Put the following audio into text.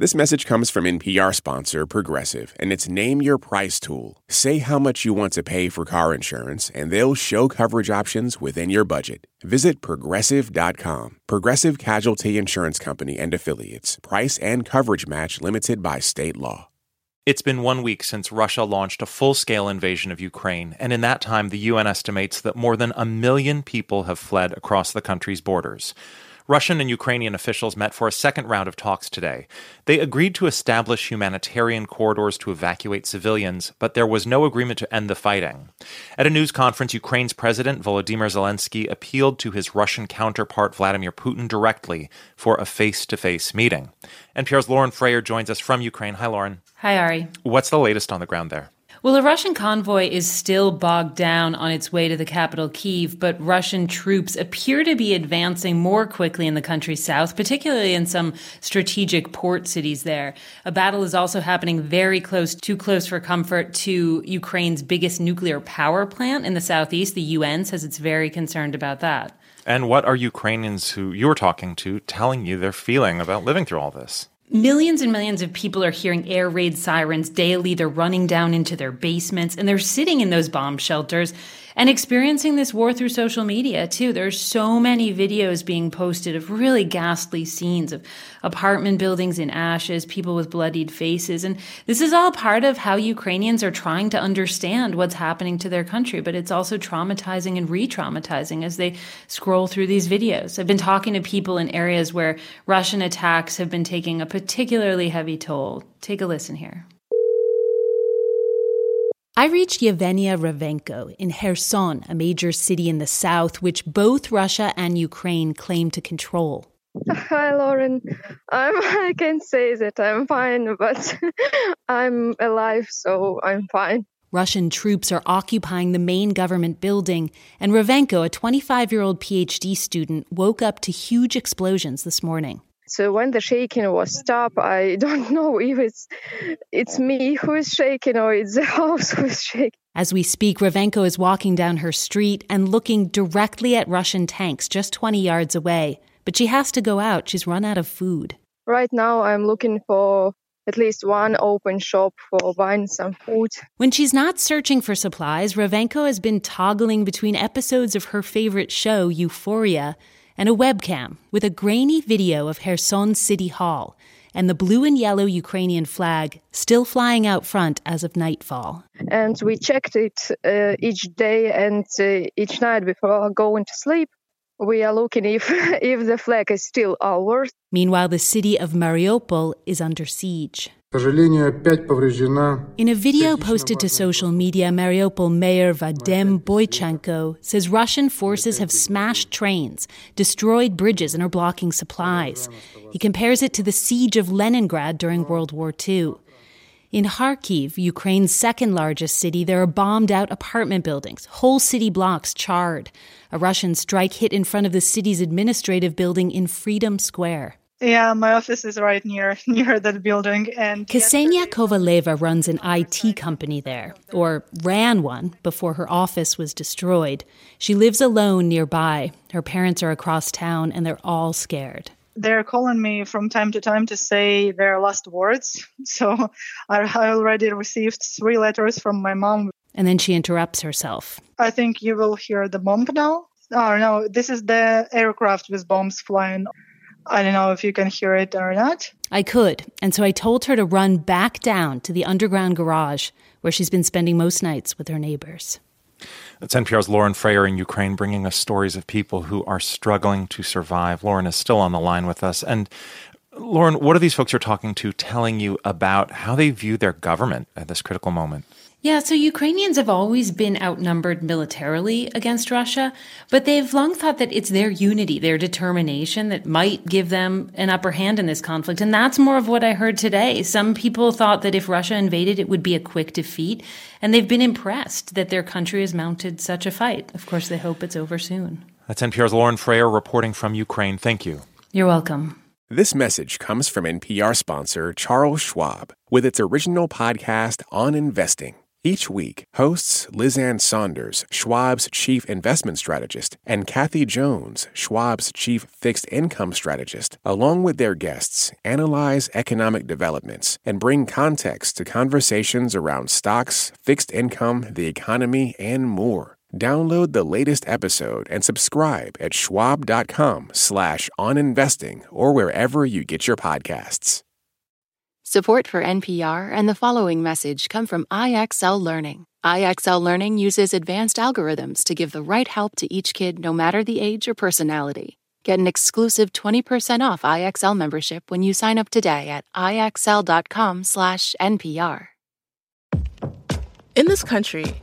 This message comes from NPR sponsor Progressive, and it's Name Your Price tool. Say how much you want to pay for car insurance, and they'll show coverage options within your budget. Visit progressive.com. Progressive Casualty Insurance Company and Affiliates. Price and coverage match limited by state law. It's been one week since Russia launched a full scale invasion of Ukraine, and in that time, the UN estimates that more than a million people have fled across the country's borders. Russian and Ukrainian officials met for a second round of talks today. They agreed to establish humanitarian corridors to evacuate civilians, but there was no agreement to end the fighting. At a news conference, Ukraine's President Volodymyr Zelensky appealed to his Russian counterpart Vladimir Putin directly for a face to face meeting. NPR's Lauren Frayer joins us from Ukraine. Hi, Lauren. Hi, Ari. What's the latest on the ground there? Well, a Russian convoy is still bogged down on its way to the capital, Kiev, but Russian troops appear to be advancing more quickly in the country's south, particularly in some strategic port cities there. A battle is also happening very close, too close for comfort, to Ukraine's biggest nuclear power plant in the southeast. The UN says it's very concerned about that. And what are Ukrainians who you're talking to telling you they're feeling about living through all this? Millions and millions of people are hearing air raid sirens daily. They're running down into their basements and they're sitting in those bomb shelters and experiencing this war through social media too. There's so many videos being posted of really ghastly scenes of apartment buildings in ashes, people with bloodied faces. And this is all part of how Ukrainians are trying to understand what's happening to their country, but it's also traumatizing and re traumatizing as they scroll through these videos. I've been talking to people in areas where Russian attacks have been taking a particularly heavy toll. Take a listen here. I reached Yevgenia Ravenko in Kherson, a major city in the south, which both Russia and Ukraine claim to control. Hi, Lauren. I'm, I can say that I'm fine, but I'm alive, so I'm fine. Russian troops are occupying the main government building, and Ravenko, a 25 year old PhD student, woke up to huge explosions this morning. So when the shaking was stopped, I don't know if it's it's me who is shaking or it's the house who is shaking. As we speak, Ravenko is walking down her street and looking directly at Russian tanks just 20 yards away. But she has to go out. She's run out of food. Right now, I'm looking for at least one open shop for buying some food. When she's not searching for supplies, Ravenko has been toggling between episodes of her favorite show, Euphoria, and a webcam with a grainy video of Kherson City Hall and the blue and yellow Ukrainian flag still flying out front as of nightfall. And we checked it uh, each day and uh, each night before going to sleep. We are looking if if the flag is still ours. Meanwhile, the city of Mariupol is under siege. In a video posted to social media, Mariupol Mayor Vadym Boychenko says Russian forces have smashed trains, destroyed bridges, and are blocking supplies. He compares it to the siege of Leningrad during World War II. In Kharkiv, Ukraine's second largest city, there are bombed out apartment buildings, whole city blocks charred. A Russian strike hit in front of the city's administrative building in Freedom Square. Yeah, my office is right near near that building. And Ksenia Kovaleva runs an IT company there, or ran one before her office was destroyed. She lives alone nearby. Her parents are across town, and they're all scared. They're calling me from time to time to say their last words. So I, I already received three letters from my mom. And then she interrupts herself. I think you will hear the bomb now. Oh no, this is the aircraft with bombs flying I don't know if you can hear it or not. I could, and so I told her to run back down to the underground garage where she's been spending most nights with her neighbors. That's NPR's Lauren Frayer in Ukraine, bringing us stories of people who are struggling to survive. Lauren is still on the line with us. And Lauren, what are these folks you're talking to telling you about how they view their government at this critical moment? Yeah, so Ukrainians have always been outnumbered militarily against Russia, but they've long thought that it's their unity, their determination that might give them an upper hand in this conflict. And that's more of what I heard today. Some people thought that if Russia invaded, it would be a quick defeat, and they've been impressed that their country has mounted such a fight. Of course, they hope it's over soon. That's NPR's Lauren Frayer reporting from Ukraine. Thank you. You're welcome. This message comes from NPR sponsor Charles Schwab with its original podcast on investing. Each week, hosts Liz Ann Sonders, Schwab's chief investment strategist, and Kathy Jones, Schwab's chief fixed income strategist, along with their guests, analyze economic developments and bring context to conversations around stocks, fixed income, the economy, and more. Download the latest episode and subscribe at schwab.com slash oninvesting or wherever you get your podcasts. Support for NPR and the following message come from IXL Learning. IXL Learning uses advanced algorithms to give the right help to each kid no matter the age or personality. Get an exclusive 20% off IXL membership when you sign up today at IXL.com slash NPR. In this country,